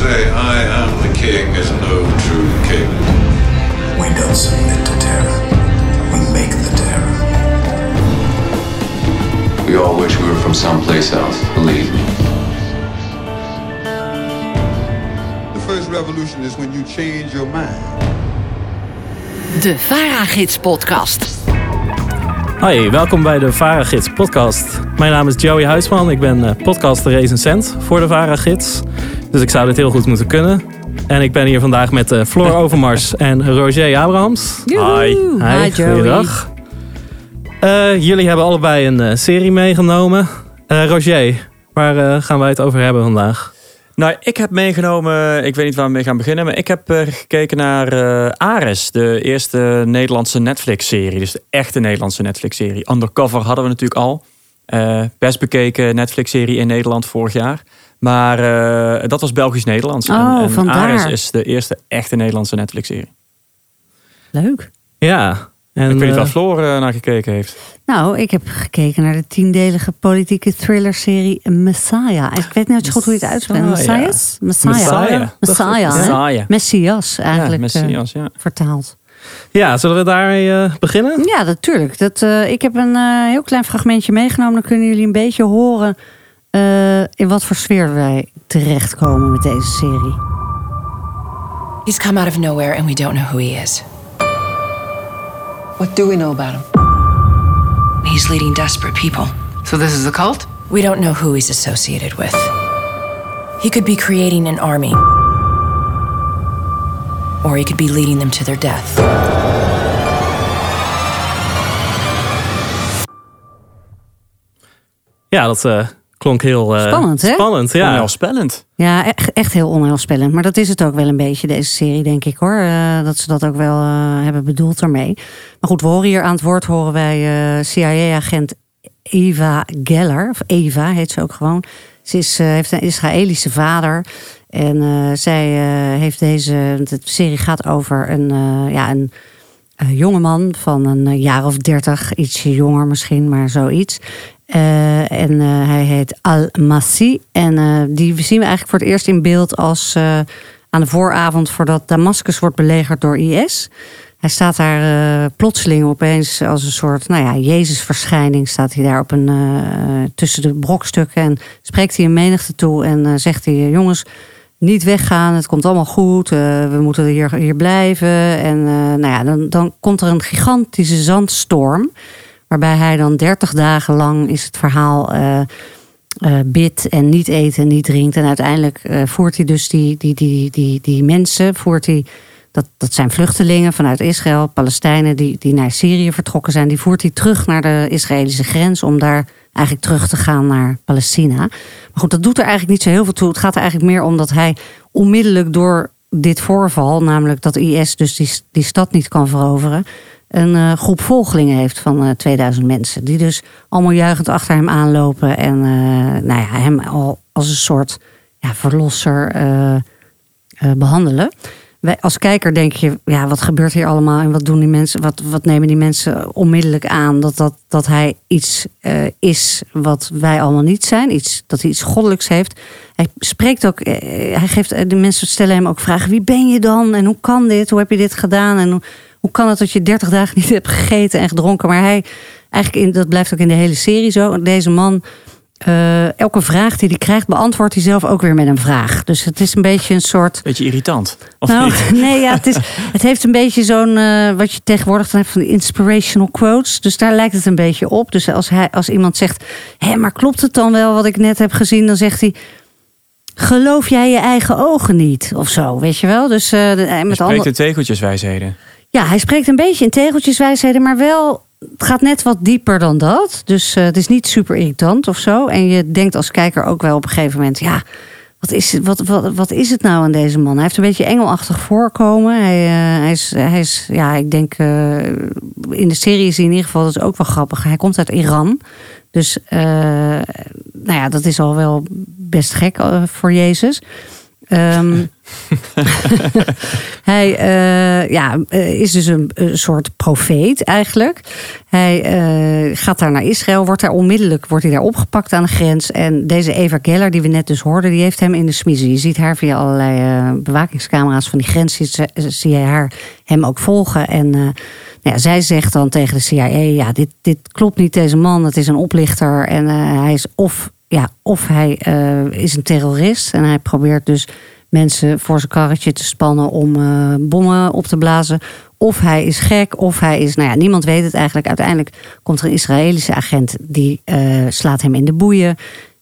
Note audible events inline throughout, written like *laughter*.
say I am the king is no true king. We don't submit to terror. We make the terror. We all wish we were from someplace else, believe me. The first revolution is when you change your mind. De Varagids podcast. Hoi, welkom bij de Varagids podcast. Mijn naam is Joey Huisman. Ik ben uh, podcaster recensent voor de Varagids. Dus ik zou dit heel goed moeten kunnen. En ik ben hier vandaag met uh, Floor *laughs* Overmars en Roger Abrahams. Joehoe. Hi. Hi. Goeiedag. Uh, jullie hebben allebei een serie meegenomen. Roger, waar gaan wij het over hebben vandaag? Nou, ik heb meegenomen, ik weet niet waar we mee gaan beginnen, maar ik heb uh, gekeken naar uh, Ares, de eerste Nederlandse Netflix-serie. Dus de echte Nederlandse Netflix-serie. Undercover hadden we natuurlijk al. Uh, best bekeken Netflix-serie in Nederland vorig jaar. Maar dat was Belgisch-Nederlands. Oh, en, en vandaar. Ares is de eerste echte Nederlandse Netflix-serie. Leuk. Ja. En, ik weet niet waar Floor naar gekeken heeft. Nou, ik heb gekeken naar de tiendelige politieke thriller-serie Messiah. Ik weet niet zo goed hoe je het uitspreekt. Messiah? Messiah. Messiah. Messiah. Messiah. Messias eigenlijk. Ja, Messias, ja. Vertaald. Ja, zullen we daarmee uh, beginnen? Ja, natuurlijk. Dat, uh, ik heb een uh, heel klein fragmentje meegenomen. Dan kunnen jullie een beetje horen in wat voor sfeer wij terechtkomen met deze serie. He's come out of nowhere and we don't know who he is. What do we know about him? He's leading desperate people. So this is a cult? We don't know who he's associated with. He could be creating an army. Or he could be leading them to their death. Ja, dat uh, klonk heel uh, spannend, hè? Spannend, ja. Onheilspellend. Ja, echt, echt heel onheilspellend. Maar dat is het ook wel een beetje, deze serie, denk ik hoor. Uh, dat ze dat ook wel hebben bedoeld ermee. Maar goed, we horen hier aan het woord horen wij CIA-agent Eva Geller. Of Eva heet ze ook gewoon. Ze is, heeft een Israëlische vader. En zij heeft deze. De serie gaat over een, ja, een jongeman van een jaar of dertig, ietsje jonger misschien, maar zoiets. Uh, en uh, hij heet Al-Massi. En die zien we eigenlijk voor het eerst in beeld als aan de vooravond voordat Damascus wordt belegerd door IS. Hij staat daar plotseling opeens als een soort, nou ja, Jezusverschijning. Staat hij daar op een, tussen de brokstukken en spreekt hij een menigte toe en zegt hij: Jongens, niet weggaan, het komt allemaal goed, we moeten hier, hier blijven. En nou ja, dan, dan komt er een gigantische zandstorm. Waarbij hij dan 30 dagen lang is het verhaal uh, en niet eten, niet drinkt. En uiteindelijk voert hij dus die, die, die, die, die mensen, voert hij, dat, dat zijn vluchtelingen vanuit Israël, Palestijnen die, die naar Syrië vertrokken zijn. Die voert hij terug naar de Israëlische grens om daar eigenlijk terug te gaan naar Palestina. Maar goed, dat doet er eigenlijk niet zo heel veel toe. Het gaat er eigenlijk meer om dat hij onmiddellijk door dit voorval, namelijk dat IS dus die, die stad niet kan veroveren, een uh, groep volgelingen heeft van uh, 2000 mensen. Die dus allemaal juichend achter hem aanlopen en uh, nou ja, hem al als een soort ja, verlosser behandelen. Wij, als kijker denk je, ja, wat gebeurt hier allemaal en wat doen die mensen, wat, wat nemen die mensen onmiddellijk aan dat, dat, dat hij iets is wat wij allemaal niet zijn, iets, dat hij iets goddelijks heeft. Hij spreekt ook, hij geeft, de mensen stellen hem ook vragen: wie ben je dan en hoe kan dit? Hoe heb je dit gedaan? En hoe, hoe kan het dat je 30 dagen niet hebt gegeten en gedronken? Maar hij, eigenlijk, in, dat blijft ook in de hele serie zo. Deze man. Uh, elke vraag die hij krijgt, beantwoordt hij zelf ook weer met een vraag. Dus het is een beetje een soort. Beetje irritant. Of nou, niet? *laughs* nee, ja, het, is, het heeft een beetje zo'n. Uh, wat je tegenwoordig dan hebt van de inspirational quotes. Dus daar lijkt het een beetje op. Dus als, hij, als iemand zegt: hé, maar klopt het dan wel wat ik net heb gezien? Dan zegt hij. Geloof jij je eigen ogen niet? Of zo, weet je wel? Dus uh, met andere... in tegeltjeswijsheden. Ja, hij spreekt een beetje in tegeltjeswijsheden, maar wel. Het gaat net wat dieper dan dat. Dus uh, het is niet super irritant of zo. En je denkt als kijker ook wel op een gegeven moment: ja, wat is, wat, wat, wat is het nou aan deze man? Hij heeft een beetje engelachtig voorkomen. Hij, uh, hij, is, hij is, ja, ik denk. Uh, in de serie is hij in ieder geval, dat is ook wel grappig. Hij komt uit Iran. Dus, nou ja, dat is al wel best gek voor Jezus. Ehm, *laughs* hij eh, ja, eh, is dus een, een soort profeet eigenlijk. Hij eh, gaat daar naar Israël, wordt daar onmiddellijk wordt hij daar opgepakt aan de grens. En deze Eva Geller, die we net dus hoorden, die heeft hem in de smiezen. Je ziet haar via allerlei bewakingscamera's van die grens, zie, zie je haar hem ook volgen. En nou ja, zij zegt dan tegen de CIA: ja, dit, dit klopt niet, deze man, het is een oplichter. En hij is of, ja, of hij eh, is een terrorist en hij probeert dus mensen voor zijn karretje te spannen om eh, bommen op te blazen. Of hij is gek, of hij is, nou ja, niemand weet het eigenlijk. Uiteindelijk komt er een Israëlische agent die eh, slaat hem in de boeien.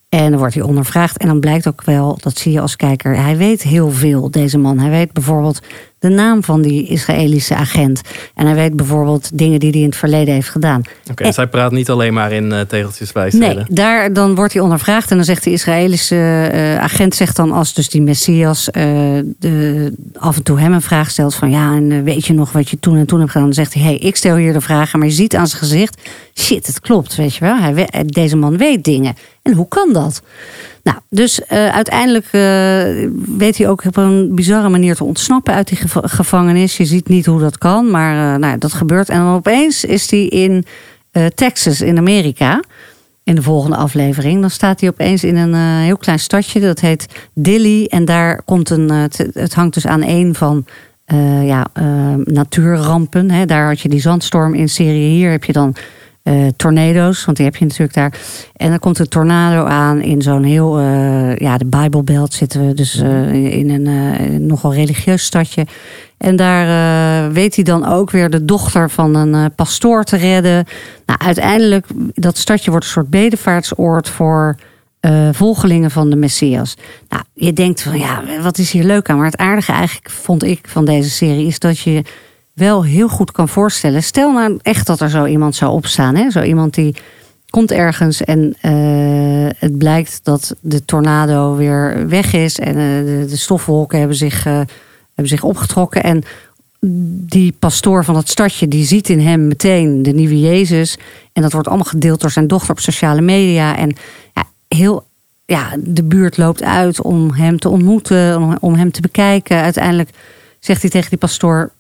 En dan wordt hij ondervraagd. En dan blijkt ook wel, dat zie je als kijker, hij weet heel veel, deze man. Hij weet bijvoorbeeld de naam van die Israëlische agent. En hij weet bijvoorbeeld dingen die hij in het verleden heeft gedaan. Oké, dus hij praat niet alleen maar in eh, tegeltjes wijsheden. Nee, daar, dan wordt hij ondervraagd en dan zegt de Israëlische eh, agent zegt dan als dus die Messias eh, de, af en toe hem een vraag stelt van ja en weet je nog wat je toen en toen hebt gedaan, dan zegt hij hey ik stel hier de vragen, maar je ziet aan zijn gezicht shit het klopt, weet je wel, hij, deze man weet dingen en hoe kan dat? Nou, dus eh, uiteindelijk eh, weet hij ook op een bizarre manier te ontsnappen uit die geva- gevangenis. Je ziet niet hoe dat kan, maar eh, nou, dat gebeurt. En dan opeens is hij in Texas, in Amerika. In de volgende aflevering. Dan staat hij opeens in een heel klein stadje. Dat heet Dilly. En daar komt een. het, hangt dus aan één van. ja, natuurrampen. Hè. Daar had je die zandstorm in Syrië. Hier heb je dan eh, tornado's, want die heb je natuurlijk daar. En dan komt een tornado aan in zo'n heel, eh, ja, de Bijbelbelt zitten we dus eh, in een nogal religieus stadje. En daar weet hij dan ook weer de dochter van een pastoor te redden. Nou, uiteindelijk, dat stadje wordt een soort bedevaartsoord voor volgelingen van de Messias. Nou, je denkt van ja, wat is hier leuk aan? Maar het aardige eigenlijk vond ik van deze serie is dat je wel heel goed kan voorstellen. Stel nou echt dat er zo iemand zou opstaan. Hè? Zo iemand die komt ergens en eh, het blijkt dat de tornado weer weg is. En eh, de, de stofwolken hebben zich, eh, hebben zich opgetrokken. En die pastoor van het stadje, die ziet in hem meteen de nieuwe Jezus. En dat wordt allemaal gedeeld door zijn dochter op sociale media. En ja, heel, ja, de buurt loopt uit om hem te ontmoeten, om, om hem te bekijken. Uiteindelijk zegt hij tegen die pastoor: "W-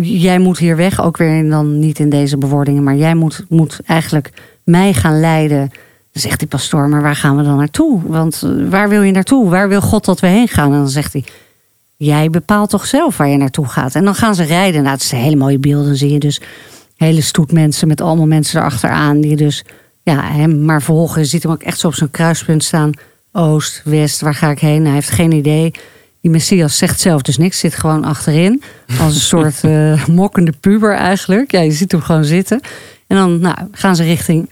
Jij moet hier weg, ook weer dan niet in deze bewoordingen, maar jij moet, moet eigenlijk mij gaan leiden. Dan zegt die pastoor: Maar waar gaan we dan naartoe? Want eh, waar wil je naartoe? Waar wil God dat we heen gaan? En dan zegt hij: Jij bepaalt toch zelf waar je naartoe gaat. En dan gaan ze rijden. Nou, het zijn hele mooie beelden. Zie je dus hele stoet mensen met allemaal mensen erachteraan. Die dus ja, hem maar volgen. Je ziet hem ook echt zo op zo'n kruispunt staan. Oost, west, waar ga ik heen? Hij heeft geen idee. Die Messias zegt zelf dus niks. Zit gewoon achterin. Als een soort *laughs* eh, mokkende puber eigenlijk. Ja, je ziet hem gewoon zitten. En dan nou, gaan ze richting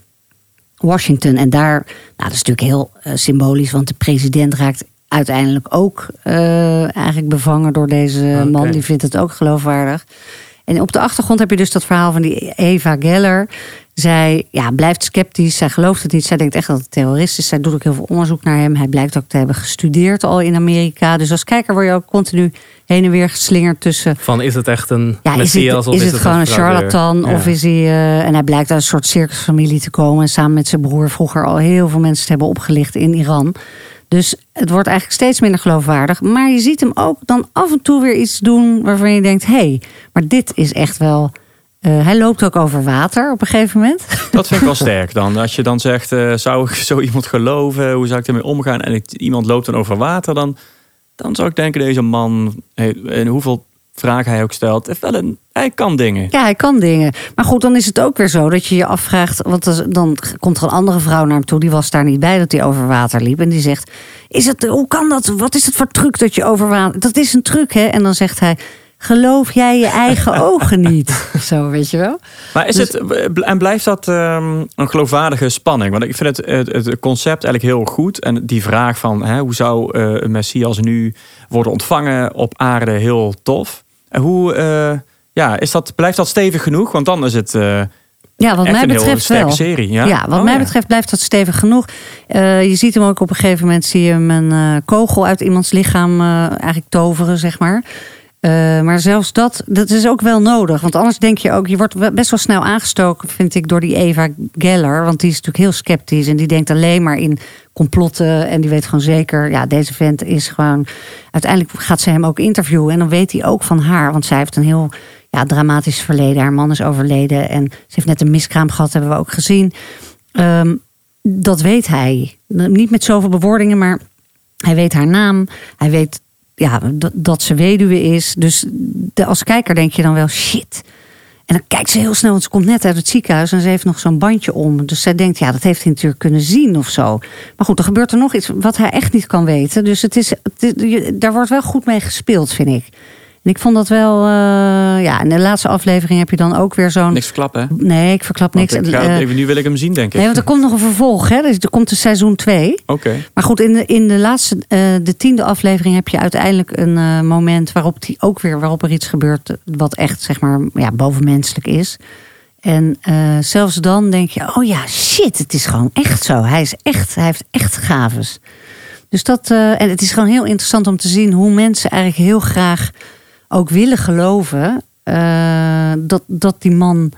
Washington. En daar, nou, dat is natuurlijk heel eh, symbolisch, want de president raakt uiteindelijk ook eh, eigenlijk bevangen door deze man. Die vindt het ook geloofwaardig. En op de achtergrond heb je dus dat verhaal van die Eva Geller. Zij ja, blijft sceptisch, zij gelooft het niet. Zij denkt echt dat het terrorist is. Zij doet ook heel veel onderzoek naar hem. Hij blijkt ook te hebben gestudeerd al in Amerika. Dus als kijker word je ook continu heen en weer geslingerd tussen Van is het echt een ja, is het, of is het gewoon een charlatan? Ja. Of is hij. eh, en hij blijkt uit een soort circusfamilie te komen. En samen met zijn broer vroeger al heel veel mensen te hebben opgelicht in Iran. Dus het wordt eigenlijk steeds minder geloofwaardig. Maar je ziet hem ook dan af en toe weer iets doen waarvan je denkt: hé, hey, maar dit is echt wel. Eh, hij loopt ook over water op een gegeven moment. *laughs* Dat vind ik wel *laughs* sterk dan. Als je dan zegt, eh, zou ik zo iemand geloven? Hoe zou ik ermee omgaan? En ik- iemand loopt dan over water, dan, dan zou ik denken, deze man, hey, en hoeveel vragen hij ook stelt, heeft wel een, hij kan dingen. Ja, hij kan dingen. Maar goed, dan is het ook weer zo dat je je afvraagt. Want dan komt er een andere vrouw naar hem toe. Die was daar niet bij dat hij over water liep. En die zegt: is het, Hoe kan dat? Wat is het voor truc dat je over water. Dat is een truc, hè? En dan zegt hij: Geloof jij je eigen *laughs* ogen niet? Zo, weet je wel? Maar is Dus- het, en blijft dat ehm, een geloofwaardige spanning? Want ik vind het, het, het concept eigenlijk heel goed. En die vraag van hè, hoe zou eh, een Messias nu worden ontvangen op aarde heel tof. En hoe eh, ja, is dat, blijft dat stevig genoeg? Want dan is het eh, Ja, wat echt mij een heel betreft sterke wel. serie. Ja, Ja, wat Oh, mij ja. betreft blijft dat stevig genoeg. Eh, je ziet hem ook op een gegeven moment zie je hem een kogel uit iemands lichaam eigenlijk toveren, zeg maar. Eh, maar zelfs dat, dat is ook wel nodig. Want anders denk je ook, je wordt best wel snel aangestoken, vind ik, door die Eva Geller. Want die is natuurlijk heel sceptisch en die denkt alleen maar in complotten. En die weet gewoon zeker, ja, deze vent is gewoon. Uiteindelijk gaat ze hem ook interviewen. En dan weet hij ook van haar, want zij heeft een heel ja, dramatisch verleden. Haar man is overleden en ze heeft net een miskraam gehad, hebben we ook gezien. Ehm, dat weet hij. Niet met zoveel bewoordingen, maar hij weet haar naam. Hij weet ja, dat, ze weduwe is. Dus de, als kijker denk je dan wel shit. En dan kijkt ze heel snel, want ze komt net uit het ziekenhuis en ze heeft nog zo'n bandje om. Dus zij denkt, ja, dat heeft hij natuurlijk kunnen zien of zo. Maar goed, er gebeurt er nog iets wat hij echt niet kan weten. Dus het is, daar wordt wel goed mee gespeeld, vind ik. En ik vond dat wel, eh, ja, in de laatste aflevering heb je dan ook weer zo'n. Niks verklappen, hè? Nee, ik verklap niks. ik ga, Eh, even, nu wil ik hem zien, denk ik. nee, want er komt nog een vervolg, hè? Dus er komt een seizoen 2. Oké. Maar goed, in de, in de laatste, eh, de tiende aflevering heb je uiteindelijk een moment waarop die ook weer waarop er iets gebeurt wat echt zeg maar ja, bovenmenselijk is. En zelfs dan denk je, oh ja, shit, het is gewoon echt zo. Hij is echt, hij heeft echt gaves. Dus dat, en het is gewoon heel interessant om te zien hoe mensen eigenlijk heel graag ook willen geloven eh, dat, dat die man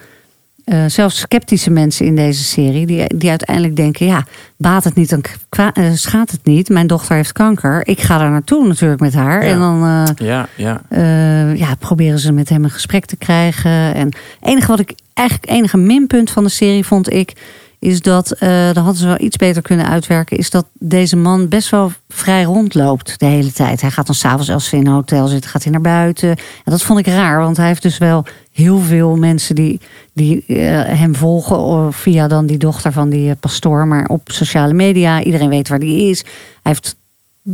eh, zelfs sceptische mensen in deze serie, die, die uiteindelijk denken: ja, baat het niet, dan eh, schaadt het niet. Mijn dochter heeft kanker. Ik ga daar naartoe natuurlijk met haar. Ja. En dan Ja, ja. ja, proberen ze met hem een gesprek te krijgen. En enige wat ik eigenlijk enige minpunt van de serie vond ik. Is dat, eh dat hadden ze wel iets beter kunnen uitwerken. Is dat deze man best wel vrij rondloopt de hele tijd. Hij gaat dan s'avonds als ze in een hotel zitten, gaat hij naar buiten. En dat vond ik raar, want hij heeft dus wel heel veel mensen die, die eh, hem volgen. Of via dan die dochter van die eh, pastoor. Maar op sociale media, iedereen weet waar die is. Hij heeft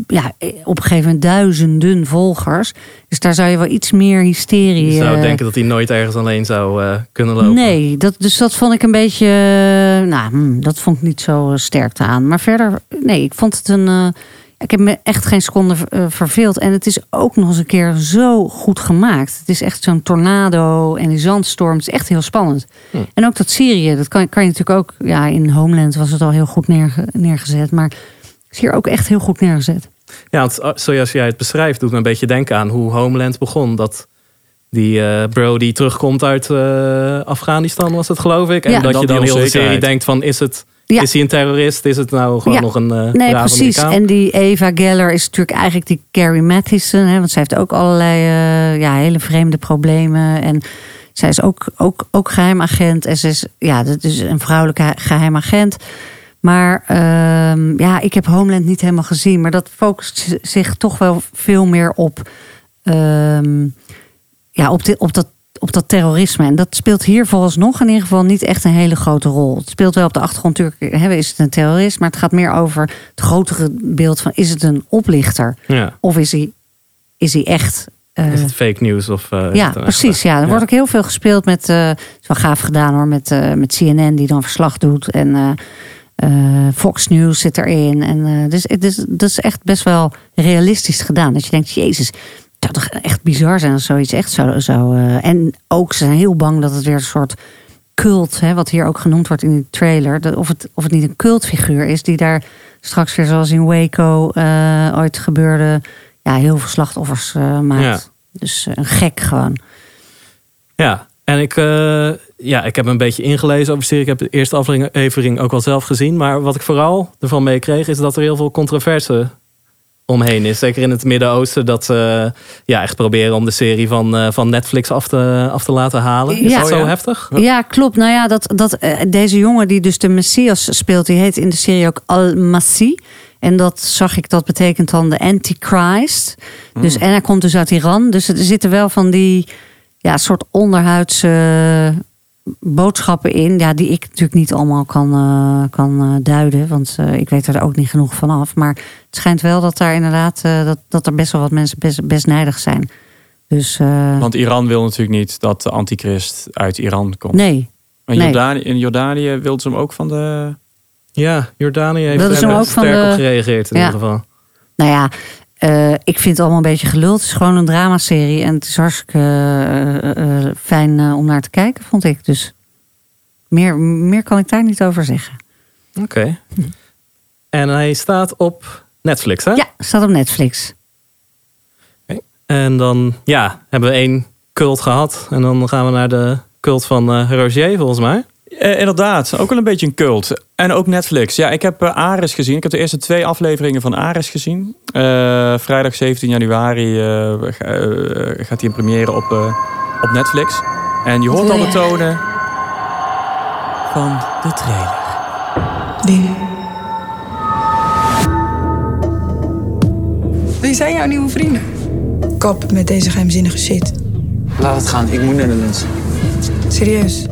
ja, op een gegeven moment duizenden volgers. Dus daar zou je wel iets meer hysterie... Je zou eh, denken dat hij nooit ergens alleen zou eh, kunnen lopen. Nee, dat, dus dat vond ik een beetje. eh, Nou, hmm, dat vond ik niet zo eh, sterk aan. Maar verder, nee, ik vond het een. eh, ik heb me echt geen seconde eh, verveeld. En het is ook nog eens een keer zo goed gemaakt. Het is echt zo'n tornado en die zandstorm. Het is echt heel spannend. Hm. En ook dat Syrië, dat kan, kan je natuurlijk ook. Ja, in Homeland was het al heel goed neerge- neergezet. Maar is hier ook echt heel goed neergezet. Ja, want zoals jij het beschrijft, doet me een beetje denken aan hoe Homeland begon. Dat die eh, bro die terugkomt uit eh, Afghanistan was het geloof ik. En Ja. dat je dan heel de serie denkt van is het... Ja. Is hij een terrorist? Is het nou gewoon Ja. nog een eh Nee, precies. Amerikaan? En die Eva Geller is natuurlijk eigenlijk die Carrie Mathison. Hè, want zij heeft ook allerlei eh, ja, hele vreemde problemen. En zij is ook, ook, ook geheimagent. En ze is, ja, dat is een vrouwelijke geheimagent. Maar ehm, ja, ik heb Homeland niet helemaal gezien. Maar dat focust zich toch wel veel meer op, ehm, ja, op, dit, op, dat, op dat terrorisme. En dat speelt hier vooralsnog in ieder geval niet echt een hele grote rol. Het speelt wel op de achtergrond natuurlijk. Hè, is het een terrorist? Maar het gaat meer over het grotere beeld van... is het een oplichter? Ja. Of is hij, is hij echt... eh, Is het fake news? Of, eh, ja, precies. Ja, er wordt ook heel veel gespeeld met. eh het is wel gaaf gedaan hoor. Met, eh, met CNN die dan verslag doet. En eh, Fox News zit erin. En, eh, dus het is, dat is echt best wel realistisch gedaan. Dat je denkt, Jezus. Het zou toch echt bizar zijn als zoiets echt zou. zou eh, en ook ze zijn heel bang dat het weer een soort cult, hè, wat hier ook genoemd wordt in die trailer. Dat of, het, of het niet een cultfiguur is die daar straks weer zoals in Waco ooit gebeurde. Ja, heel veel slachtoffers maakt. Ja. Dus een gek gewoon. Ja, en ik, ja, ik heb een beetje ingelezen over de serie. Ik heb de eerste aflevering ook wel zelf gezien. Maar wat ik vooral ervan meekreeg is dat er heel veel controverse omheen is. Zeker in het Midden-Oosten. Dat ze ja, echt proberen om de serie van, eh, van Netflix af te, af te laten halen. Is Ja. dat zo ja? heftig? Ja, klopt. Nou ja, dat, dat, eh, deze jongen die dus de Messias speelt, die heet in de serie ook Al-Masih. En dat zag ik, dat betekent dan de Antichrist. Dus, en hij komt dus uit Iran. Dus er zitten wel van die ja, soort onderhuidse boodschappen in. Ja, die ik natuurlijk niet allemaal kan, eh, kan eh, duiden. Want eh, ik weet er ook niet genoeg van af. Maar het schijnt wel dat daar inderdaad eh, dat, dat er best wel wat mensen best, best nijdig zijn. Dus eh, Want Iran wil natuurlijk niet dat de antichrist uit Iran komt. nee. Maar nee. Jordanië, in Jordanië wilden ze hem ook van de... Ja, Jordanië heeft er sterk de- op gereageerd in Ja. ieder geval. Nou ja, eh, ik vind het allemaal een beetje geluld. Het is gewoon een dramaserie. En het is hartstikke eh, eh, fijn om naar te kijken, vond ik. Dus meer, meer kan ik daar niet over zeggen. Oké. En hij staat op Netflix, hè? Ja, staat op Netflix. En dan ja, hebben we één cult gehad. En dan gaan we naar de cult van Roger, volgens mij. Eh, inderdaad, ook wel een beetje een cult. En ook Netflix. Ja, ik heb eh, Ares gezien. Ik heb de eerste twee afleveringen van Ares gezien. Eh, vrijdag 17 januari ga- gaat hij in première op, eh, op Netflix. En je hoort al de tonen van de trailer. Wie zijn jouw nieuwe vrienden? Kap met deze geheimzinnige shit. Laat het gaan, ik moet naar de lens. Serieus.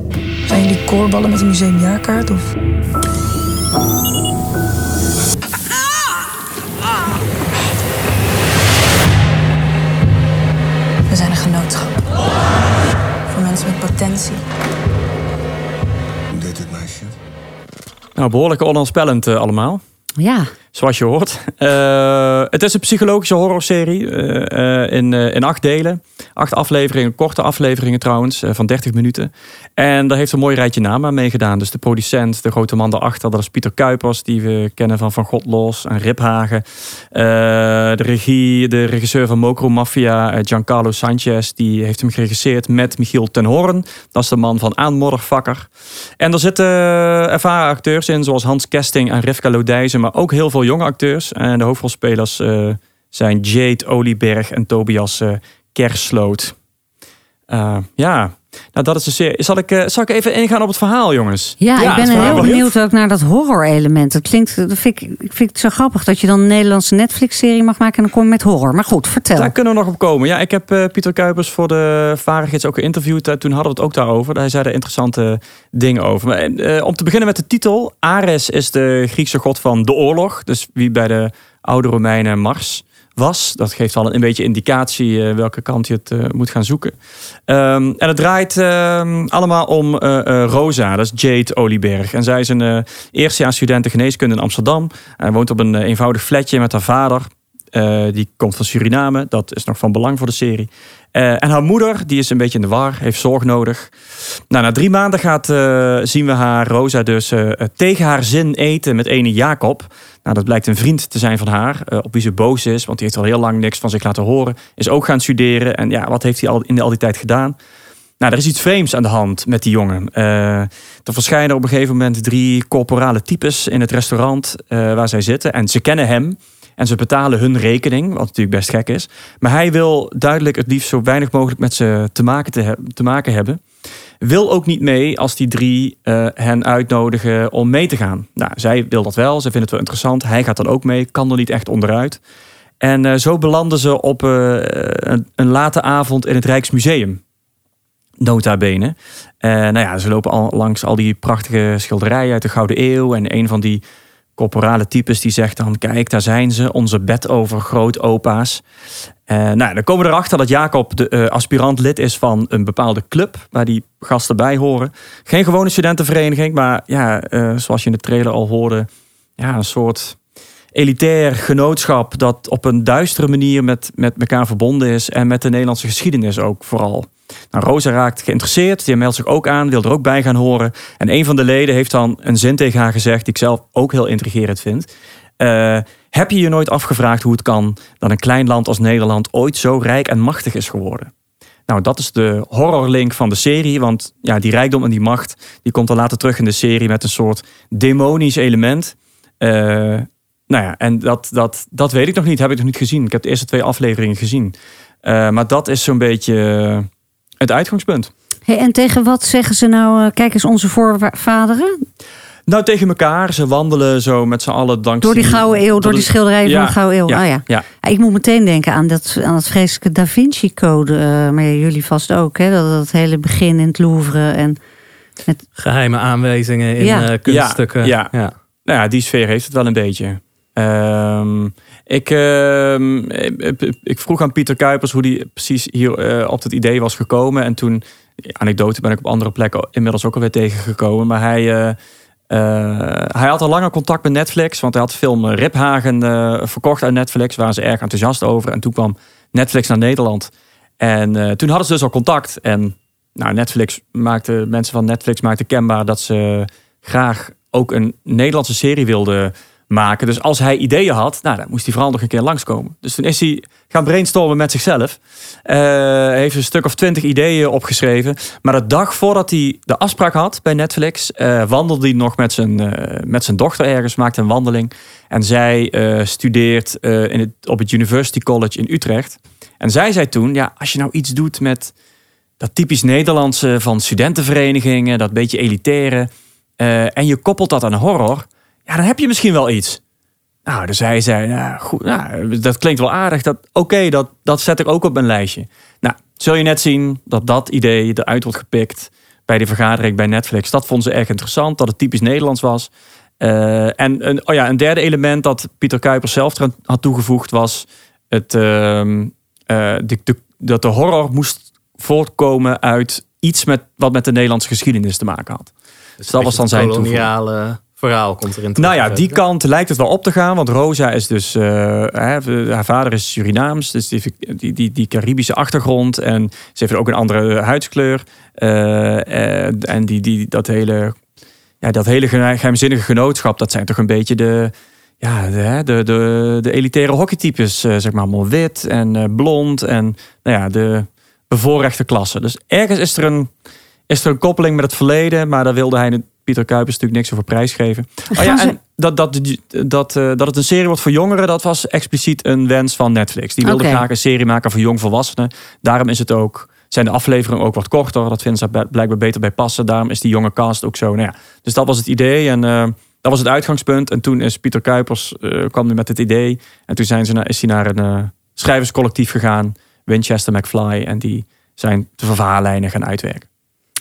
Zijn jullie koorballen met een museumjaarkaart of... We zijn een genootschap. Voor mensen met potentie. Hoe deed dit meisje? Nou, behoorlijk ononspellend eh, allemaal. Ja, Zoals je hoort. Eh, het is een psychologische horrorserie eh, in, in acht delen. Acht afleveringen, korte afleveringen trouwens, van 30 minuten. En daar heeft een mooi rijtje namen aan meegedaan. Dus de producent, de grote man daarachter, dat is Pieter Kuipers, die we kennen van Van God Los en Riphagen. De regie, de regisseur van Mokro Mafia, Giancarlo Sanchez, die heeft hem geregisseerd met Michiel ten Hoorn. Dat is de man van Aanmoddervakker. En er zitten ervaren acteurs in, zoals Hans Kesting en Rivka Lodijzen, maar ook heel veel jonge acteurs. En de hoofdrolspelers eh, zijn Jade Olieberg en Tobias eh, Kersloot. Eh, ja, nou dat is de serie. Zal ik, eh, zal ik even ingaan op het verhaal, jongens? ja, ik ben heel benieuwd ook naar dat horror-element. Het klinkt, dat vind ik, ik vind het zo grappig dat je dan een Nederlandse Netflix-serie mag maken en dan kom je met horror. Maar goed, vertel. Daar kunnen we nog op komen. Ja, ik heb eh, Pieter Kuipers voor de Varegids ook geïnterviewd. Eh, toen hadden we het ook daarover. Hij zei er interessante dingen over. Maar, eh, om te beginnen met de titel. Ares is de Griekse god van de oorlog. Dus wie bij de oude Romeinen Mars was. Dat geeft al een beetje indicatie eh, welke kant je het eh, moet gaan zoeken. Ehm, en het draait ehm, allemaal om eh, Rosa, dat is Jade Olieberg. En zij is een eerstejaars student geneeskunde in Amsterdam. Hij woont op een eenvoudig flatje met haar vader. Die komt van Suriname. Dat is nog van belang voor de serie. En haar moeder, die is een beetje in de war, heeft zorg nodig. Nou, na drie maanden gaat, zien we haar, Rosa, dus tegen haar zin eten met ene Jacob. Nou, dat blijkt een vriend te zijn van haar, eh, op wie ze boos is, want die heeft al heel lang niks van zich laten horen. Is ook gaan studeren. En ja, wat heeft hij al in al die tijd gedaan? Nou, er is iets vreemds aan de hand met die jongen. Eh, er verschijnen op een gegeven moment drie corporale types in het restaurant eh, waar zij zitten. En ze kennen hem. En ze betalen hun rekening, wat natuurlijk best gek is. Maar hij wil duidelijk het liefst zo weinig mogelijk met ze te maken, te maken hebben. Wil ook niet mee als die drie eh, hen uitnodigen om mee te gaan. Nou, zij wil dat wel, ze vindt het wel interessant. Hij gaat dan ook mee, kan er niet echt onderuit. En eh, zo belanden ze op eh, een, late avond in het Rijksmuseum. Nota bene. Nou ja, ze lopen al langs al die prachtige schilderijen uit de Gouden Eeuw. En een van die corporale types die zegt dan... kijk, daar zijn ze, onze bedover grootopa's. Eh nou, dan komen we erachter dat Jacob de eh, aspirant lid is van een bepaalde club... waar die gasten bij horen. Geen gewone studentenvereniging, maar ja, eh, zoals je in de trailer al hoorde... ja, een soort elitair genootschap dat op een duistere manier met, met elkaar verbonden is en met de Nederlandse geschiedenis ook vooral. Nou, Rosa raakt geïnteresseerd, die meldt zich ook aan, wil er ook bij gaan horen. En een van de leden heeft dan een zin tegen haar gezegd, die ik zelf ook heel intrigerend vind. Eh, heb je je nooit afgevraagd hoe het kan dat een klein land als Nederland ooit zo rijk en machtig is geworden? Nou, dat is de horrorlink van de serie. Want ja, die rijkdom en die macht, die komt dan later terug in de serie met een soort demonisch element. Eh, nou ja, en dat, dat, dat weet ik nog niet. Heb ik nog niet gezien. Ik heb de eerste twee afleveringen gezien. Eh, maar dat is zo'n beetje het uitgangspunt. Hey, en tegen wat zeggen ze nou, eh, kijk eens onze voorvaderen? Nou, tegen elkaar. Ze wandelen zo met z'n allen langs Door die Gouden Eeuw, door die schilderijen van de Gouden Eeuw. Ja, Ah, ja. ja. Ja, Ik moet meteen denken aan dat, aan dat vreselijke Da Vinci Code. eh, maar jullie vast ook, hè? Dat, dat hele begin in het Louvre. En Geheime aanwijzingen in Ja. eh, kunststukken. Ja, ja. Nou ja, die sfeer heeft het wel een beetje. Ehm, ik, ehm, ik, ik vroeg aan Pieter Kuipers hoe hij precies hier eh, op het idee was gekomen. En toen, anekdote ben ik op andere plekken inmiddels ook alweer tegengekomen. Maar hij, eh, eh, hij had al langer contact met Netflix. Want hij had film Riphagen verkocht aan Netflix. Waar ze erg enthousiast over. En toen kwam Netflix naar Nederland. En toen hadden ze dus al contact. En nou, Netflix maakte, mensen van Netflix maakten kenbaar dat ze graag ook een Nederlandse serie wilden maken. Dus als hij ideeën had, nou, dan moest hij vooral nog een keer langskomen. Dus toen is hij gaan brainstormen met zichzelf. Uh, heeft een stuk of twintig ideeën opgeschreven. Maar de dag voordat hij de afspraak had bij Netflix, uh, wandelde hij nog met zijn, uh, met zijn dochter ergens, maakte een wandeling. En zij studeert in het, op het University College in Utrecht. En zij zei toen, ja, als je nou iets doet met dat typisch Nederlandse van studentenverenigingen, dat beetje elitaire, en je koppelt dat aan horror, ja, dan heb je misschien wel iets. Nou, dus hij zei, nou, goed, nou, dat klinkt wel aardig. Dat, Oké, dat, dat zet ik ook op mijn lijstje. Nou, zul je net zien dat dat idee eruit wordt gepikt bij de vergadering bij Netflix. Dat vonden ze erg interessant, dat het typisch Nederlands was. Uh, en een, oh ja, een derde element dat Pieter Kuipers zelf had toegevoegd was het, uh, uh, de, de, dat de horror moest voortkomen uit iets met, wat met de Nederlandse geschiedenis te maken had. Dus dat was dan zijn koloniale verhaal komt erin Nou ja, die kant lijkt het wel op te gaan. Want Rosa is dus... Uh, haar vader is Surinaams. Dus die, die, die, die Caribische achtergrond. En ze heeft ook een andere huidskleur. Uh, en die, die, dat hele... Ja, dat hele geheimzinnige genootschap, dat zijn toch een beetje de, ja, de, de, de, de elitaire hockeytypes, zeg maar, allemaal wit en blond en nou ja, de bevoorrechte klasse. Dus ergens is er een, is er een koppeling met het verleden, maar daar wilde hij Pieter Kuipers natuurlijk niks over prijs geven. Oh ja, *laughs* en dat, dat, dat, uh, dat het een serie wordt voor jongeren, dat was expliciet een wens van Netflix. Die wilde graag een serie maken voor jongvolwassenen. Daarom is het ook, zijn de afleveringen ook wat korter. Dat vinden ze blijkbaar beter bij passen. Daarom is die jonge cast ook zo. Nou ja, dus dat was het idee en uh, dat was het uitgangspunt. En toen is Pieter Kuipers, uh, kwam nu met het idee. En toen zijn ze naar, is hij naar een schrijverscollectief gegaan, Winchester McFly. En die zijn de verhaallijnen gaan uitwerken.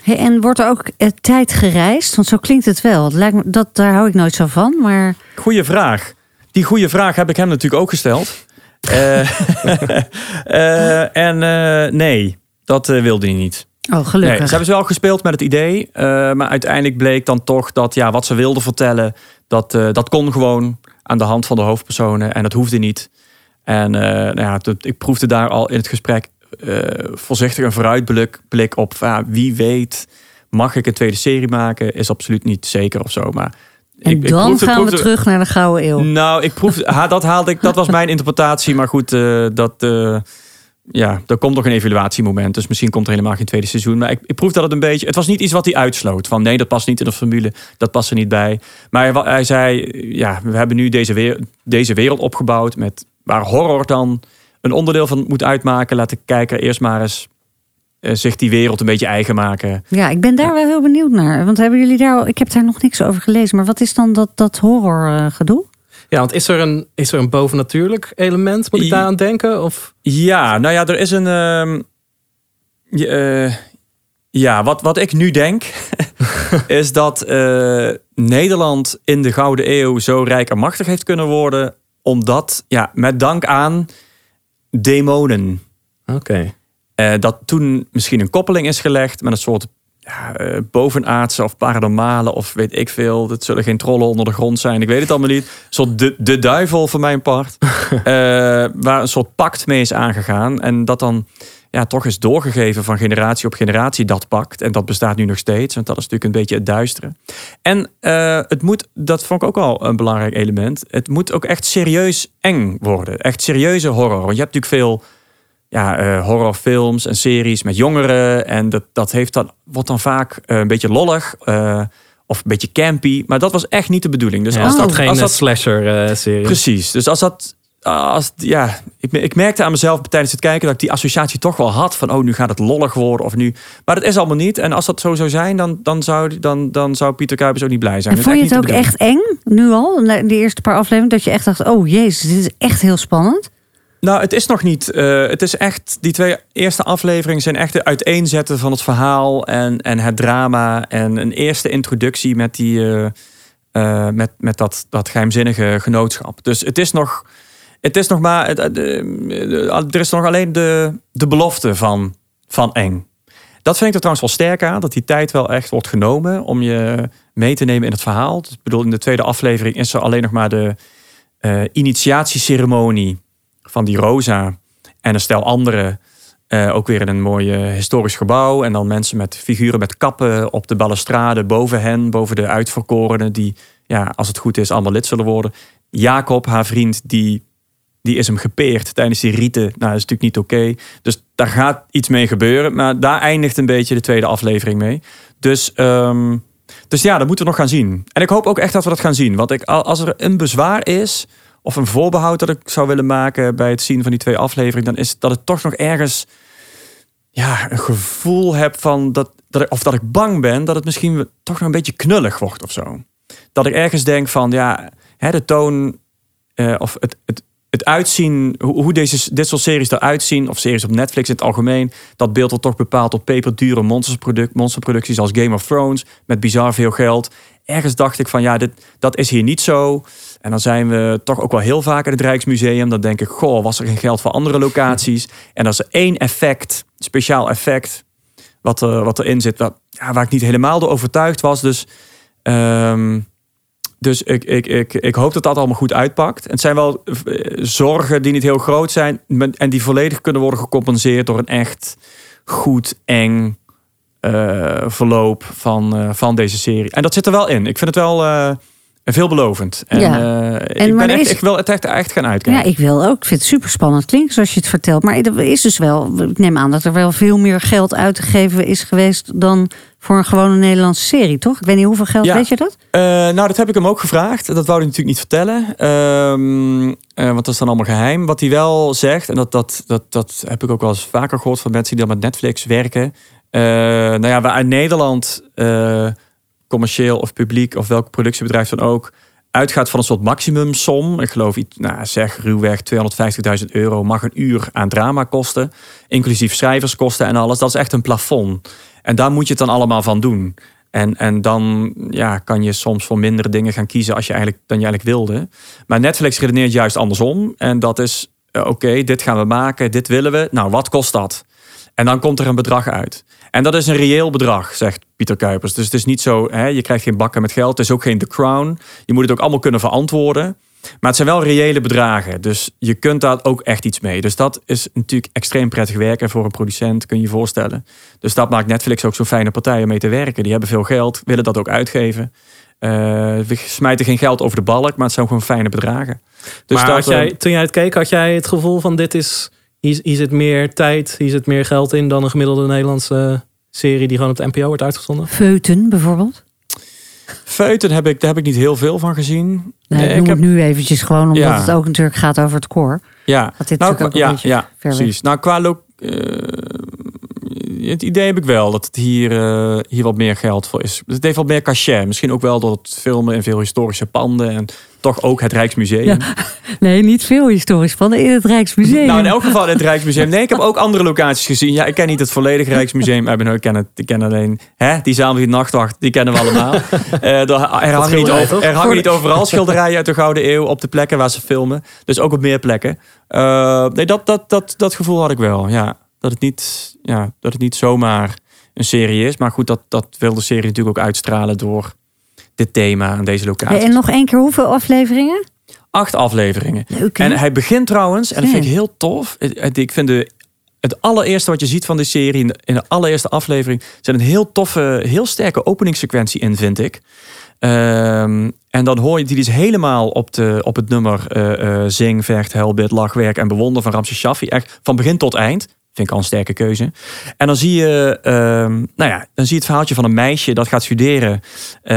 Hey, en wordt er ook uh, tijd gereisd? Want zo klinkt het wel. Het lijkt me, dat, daar hou ik nooit zo van. Maar... Goeie vraag. Die goede vraag heb ik hem natuurlijk ook gesteld. uh, uh, *laughs* en nee, dat wilde hij niet. Oh, gelukkig. Nee, ze hebben ze wel gespeeld met het idee. maar uiteindelijk bleek dan toch dat ja, wat ze wilden vertellen... Dat, dat kon gewoon aan de hand van de hoofdpersonen. En dat hoefde niet. En nou ja, ik proefde daar al in het gesprek voorzichtig een vooruitblik op ja, wie weet, mag ik een tweede serie maken? Is absoluut niet zeker of zo. Maar en ik, dan gaan we terug naar de Gouden Eeuw. Nou, ik proef, *laughs* ha, dat haalde ik, dat was mijn interpretatie. Maar goed, uh, dat, uh, ja, er komt nog een evaluatiemoment. Dus misschien komt er helemaal geen tweede seizoen. Maar ik, ik proef dat het een beetje. Het was niet iets wat hij uitsloot. Van nee, dat past niet in de formule. Dat past er niet bij. Maar hij, hij zei: ja, we hebben nu deze, weer, deze wereld opgebouwd. Met, waar horror dan een onderdeel van moet uitmaken. Laat de kijker eerst maar eens uh, zich die wereld een beetje eigen maken. Ja, ik ben daar wel heel benieuwd naar. Want hebben jullie daar, ik heb daar nog niks over gelezen. Maar wat is dan dat, dat horror uh, gedoe? Ja, want is er een, is er een bovennatuurlijk element? Moet ik daar aan denken? Of? Ja, nou ja, er is een. Uh, ja, wat, wat ik nu denk, *laughs* is dat Nederland in de Gouden Eeuw zo rijk en machtig heeft kunnen worden. Omdat, ja, met dank aan demonen. Oké. Uh, dat toen misschien een koppeling is gelegd met een soort ja, uh, bovenaardse of paranormale of weet ik veel. Dat zullen geen trollen onder de grond zijn. Ik weet het allemaal niet. Een soort de, de duivel voor mijn part. uh, *laughs* waar een soort pact mee is aangegaan. En dat dan ja, toch is doorgegeven van generatie op generatie dat pact. En dat bestaat nu nog steeds. Want dat is natuurlijk een beetje het duistere. En uh, het moet, dat vond ik ook al een belangrijk element. Het moet ook echt serieus eng worden. Echt serieuze horror. Want je hebt natuurlijk veel ja, uh, horrorfilms en series met jongeren. En dat, dat heeft dan, wordt dan vaak uh, een beetje lollig. of een beetje campy. Maar dat was echt niet de bedoeling. Dus ja, als, dat geen als dat, slasher-serie. Precies. Dus als dat als, ja, ik, ik, merkte aan mezelf tijdens het kijken dat ik die associatie toch wel had van oh, nu gaat het lollig worden of nu. Maar dat is allemaal niet. En als dat zo zou zijn, dan, dan, zou, dan, dan zou Pieter Kuipers ook niet blij zijn. En vond je het ook echt eng, nu al, de eerste paar afleveringen, dat je echt dacht, oh jezus, dit is echt heel spannend? Nou, het is nog niet. Uh, het is echt. Die twee eerste afleveringen zijn echt het uiteenzetten van het verhaal en, en het drama. En een eerste introductie met, die, uh, uh, met, met dat, dat geheimzinnige genootschap. Dus het is nog het is nog maar. Er is nog alleen de, de belofte van, van eng. Dat vind ik er trouwens wel sterk aan, dat die tijd wel echt wordt genomen om je mee te nemen in het verhaal. Ik bedoel, in de tweede aflevering is er alleen nog maar de uh, initiatieceremonie van die Rosa en een stel andere. Uh, ook weer in een mooi historisch gebouw. En dan mensen met figuren met kappen op de balustrade boven hen, boven de uitverkorenen, die, ja, als het goed is, allemaal lid zullen worden Jacob, haar vriend, die, die is hem gepeerd tijdens die rieten. Nou, dat is natuurlijk niet oké. Dus daar gaat iets mee gebeuren. Maar daar eindigt een beetje de tweede aflevering mee. Dus, ehm, dus ja, dat moeten we nog gaan zien. En ik hoop ook echt dat we dat gaan zien. Want ik, als er een bezwaar is, of een voorbehoud dat ik zou willen maken bij het zien van die twee afleveringen, dan is dat het toch nog ergens ja, een gevoel heb van dat, dat ik, of dat ik bang ben dat het misschien toch nog een beetje knullig wordt of zo. Dat ik ergens denk van ja, hè, de toon eh, of het, het, het uitzien, hoe, deze, dit soort series eruit zien, of series op Netflix in het algemeen, dat beeld wordt toch bepaald door peperdure monsterproduct, monsterproducties als Game of Thrones met bizar veel geld. Ergens dacht ik van ja, dit, dat is hier niet zo. En dan zijn we toch ook wel heel vaak in het Rijksmuseum. Dan denk ik, goh, was er geen geld voor andere locaties? *laughs* En als er één effect, speciaal effect, wat, er, wat erin zit, wat, ja, waar ik niet helemaal door overtuigd was. Dus, ehm, dus ik, ik, ik, ik hoop dat dat allemaal goed uitpakt. het zijn wel eh, zorgen die niet heel groot zijn en die volledig kunnen worden gecompenseerd door een echt goed, eng uh, verloop van, uh, van deze serie. En dat zit er wel in. Ik vind het wel veelbelovend. En, ja. en ik, ben echt, is... ik wil het echt, echt gaan uitkijken. Ja, ik wil ook. Ik vind het super spannend klinken zoals je het vertelt. Maar er is dus wel, ik neem aan dat er wel veel meer geld uit te geven is geweest dan voor een gewone Nederlandse serie, toch? Ik weet niet hoeveel geld, ja. weet je dat? nou, dat heb ik hem ook gevraagd. Dat wou hij natuurlijk niet vertellen. Um, want dat is dan allemaal geheim. Wat hij wel zegt, en dat, dat, dat, dat heb ik ook wel eens vaker gehoord van mensen die dan met Netflix werken. Nou ja, waar in Nederland commercieel of publiek of welk productiebedrijf dan ook uitgaat van een soort maximumsom. Ik geloof iets, nou zeg ruwweg 250.000 euro mag een uur aan drama kosten, inclusief schrijverskosten en alles. Dat is echt een plafond. En daar moet je het dan allemaal van doen. En, en dan ja, kan je soms voor mindere dingen gaan kiezen als je eigenlijk, dan je eigenlijk wilde. Maar Netflix redeneert juist andersom. En dat is, uh, oké, dit gaan we maken, dit willen we. Nou, wat kost dat? En dan komt er een bedrag uit. En dat is een reëel bedrag, zegt Pieter Kuipers. Dus het is niet zo, hè, je krijgt geen bakken met geld. Het is ook geen The Crown. Je moet het ook allemaal kunnen verantwoorden. Maar het zijn wel reële bedragen. Dus je kunt daar ook echt iets mee. Dus dat is natuurlijk extreem prettig werken voor een producent, kun je je voorstellen. Dus dat maakt Netflix ook zo'n fijne partij om mee te werken. Die hebben veel geld, willen dat ook uitgeven. Uh, we smijten geen geld over de balk, maar het zijn gewoon fijne bedragen. Dus maar dat, jij, toen jij het keek, had jij het gevoel van dit is hier, hier zit meer tijd, hier zit meer geld in dan een gemiddelde Nederlandse serie die gewoon op de NPO wordt uitgezonden? Feuten bijvoorbeeld? Feuten heb ik, daar heb ik niet heel veel van gezien. Nee, ik noem heb... het nu eventjes gewoon, omdat ja. het ook natuurlijk gaat over het koor. Ja, dit nou, ook ja, een ja precies. Nou, qua lo uh, het idee heb ik wel dat het hier, uh, hier wat meer geld voor is. Het heeft wat meer cachet. Misschien ook wel door het filmen in veel historische panden en toch ook het Rijksmuseum. Ja. Nee, niet veel historisch panden in het Rijksmuseum. Nou, in elk geval in het Rijksmuseum. Nee, ik heb ook andere locaties gezien. Ja, ik ken niet het volledige Rijksmuseum. Ik ken, het, ik ken alleen hè, die zaal die nachtwacht. Die kennen we allemaal. *laughs* Uh, er, er hangen, niet, over, er hangen niet overal *laughs* schilderijen uit de Gouden Eeuw op de plekken waar ze filmen. Dus ook op meer plekken. Uh, nee, dat, dat, dat, dat gevoel had ik wel, ja dat het niet, ja, dat het niet zomaar een serie is. Maar goed, dat, dat wil de serie natuurlijk ook uitstralen door dit thema aan deze locatie. en nog één keer hoeveel afleveringen? Acht afleveringen. En hij begint trouwens, en dat vind ik heel tof. Ik vind de, het allereerste wat je ziet van de serie, in de allereerste aflevering, zit een heel toffe, heel sterke openingssequentie in, vind ik. Um, en dan hoor je die is helemaal op, de, op het nummer uh, uh, Zing, Vecht, Helbit, Lachwerk en Bewonder van Ramses Shaffi. Echt van begin tot eind. Vind ik al een sterke keuze. En dan zie je, uh, nou ja, dan zie je het verhaaltje van een meisje dat gaat studeren. Uh,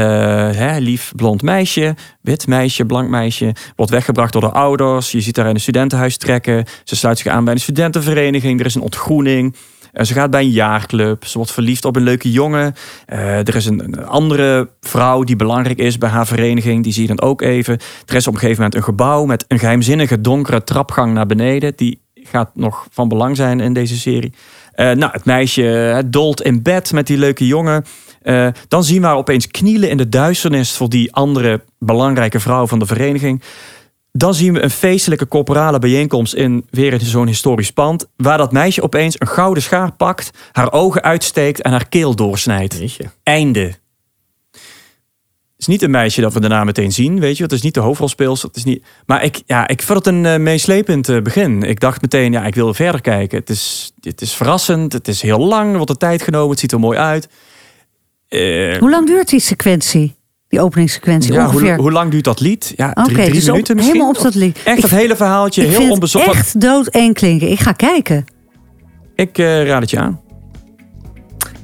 hè, lief blond meisje, wit meisje, blank meisje. Wordt weggebracht door de ouders. Je ziet haar in een studentenhuis trekken. Ze sluit zich aan bij een studentenvereniging. Er is een ontgroening. Uh, ze gaat bij een jaarclub. Ze wordt verliefd op een leuke jongen. er is een, een, andere vrouw die belangrijk is bij haar vereniging. Die zie je dan ook even. Er is op een gegeven moment een gebouw met een geheimzinnige donkere trapgang naar beneden. Die gaat nog van belang zijn in deze serie. Uh, nou, het meisje dolt in bed met die leuke jongen. Uh, dan zien we haar opeens knielen in de duisternis voor die andere belangrijke vrouw van de vereniging. Dan zien we een feestelijke corporale bijeenkomst in weer zo'n historisch pand. Waar dat meisje opeens een gouden schaar pakt, haar ogen uitsteekt en haar keel doorsnijdt. Einde is niet een meisje dat we daarna meteen zien, weet je. Het is niet de hoofdrolspeelster. Het is niet... Maar ik, ja, ik vond het een uh, meeslepend uh, begin. Ik dacht meteen, ja, ik wil verder kijken. Het is, het is verrassend, het is heel lang, er wordt de tijd genomen, het ziet er mooi uit. Uh, Hoe lang duurt die sequentie? Die openingssequentie Ja, hoe, ongeveer. hoe lang duurt dat lied? Ja, Oké, drie, drie dus op- minuten misschien? helemaal op dat lied. Echt Ik- dat hele verhaaltje, ik heel onbezocht. echt dood één klinken. Ik ga kijken. Ik eh, raad het je aan.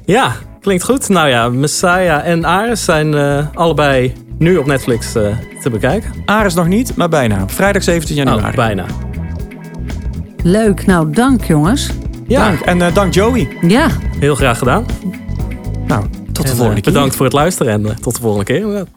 Ja, klinkt goed. Nou ja, Messiah en Ares zijn eh, allebei nu op Netflix eh, te bekijken. Ares nog niet, maar bijna. Vrijdag 17 januari. Oh, bijna. Leuk. Nou, dank jongens. Ja, Dank. En eh, dank Joey. Ja, heel graag gedaan. Nou, tot de En, volgende keer. Bedankt voor het luisteren en tot de volgende keer. inderdaad.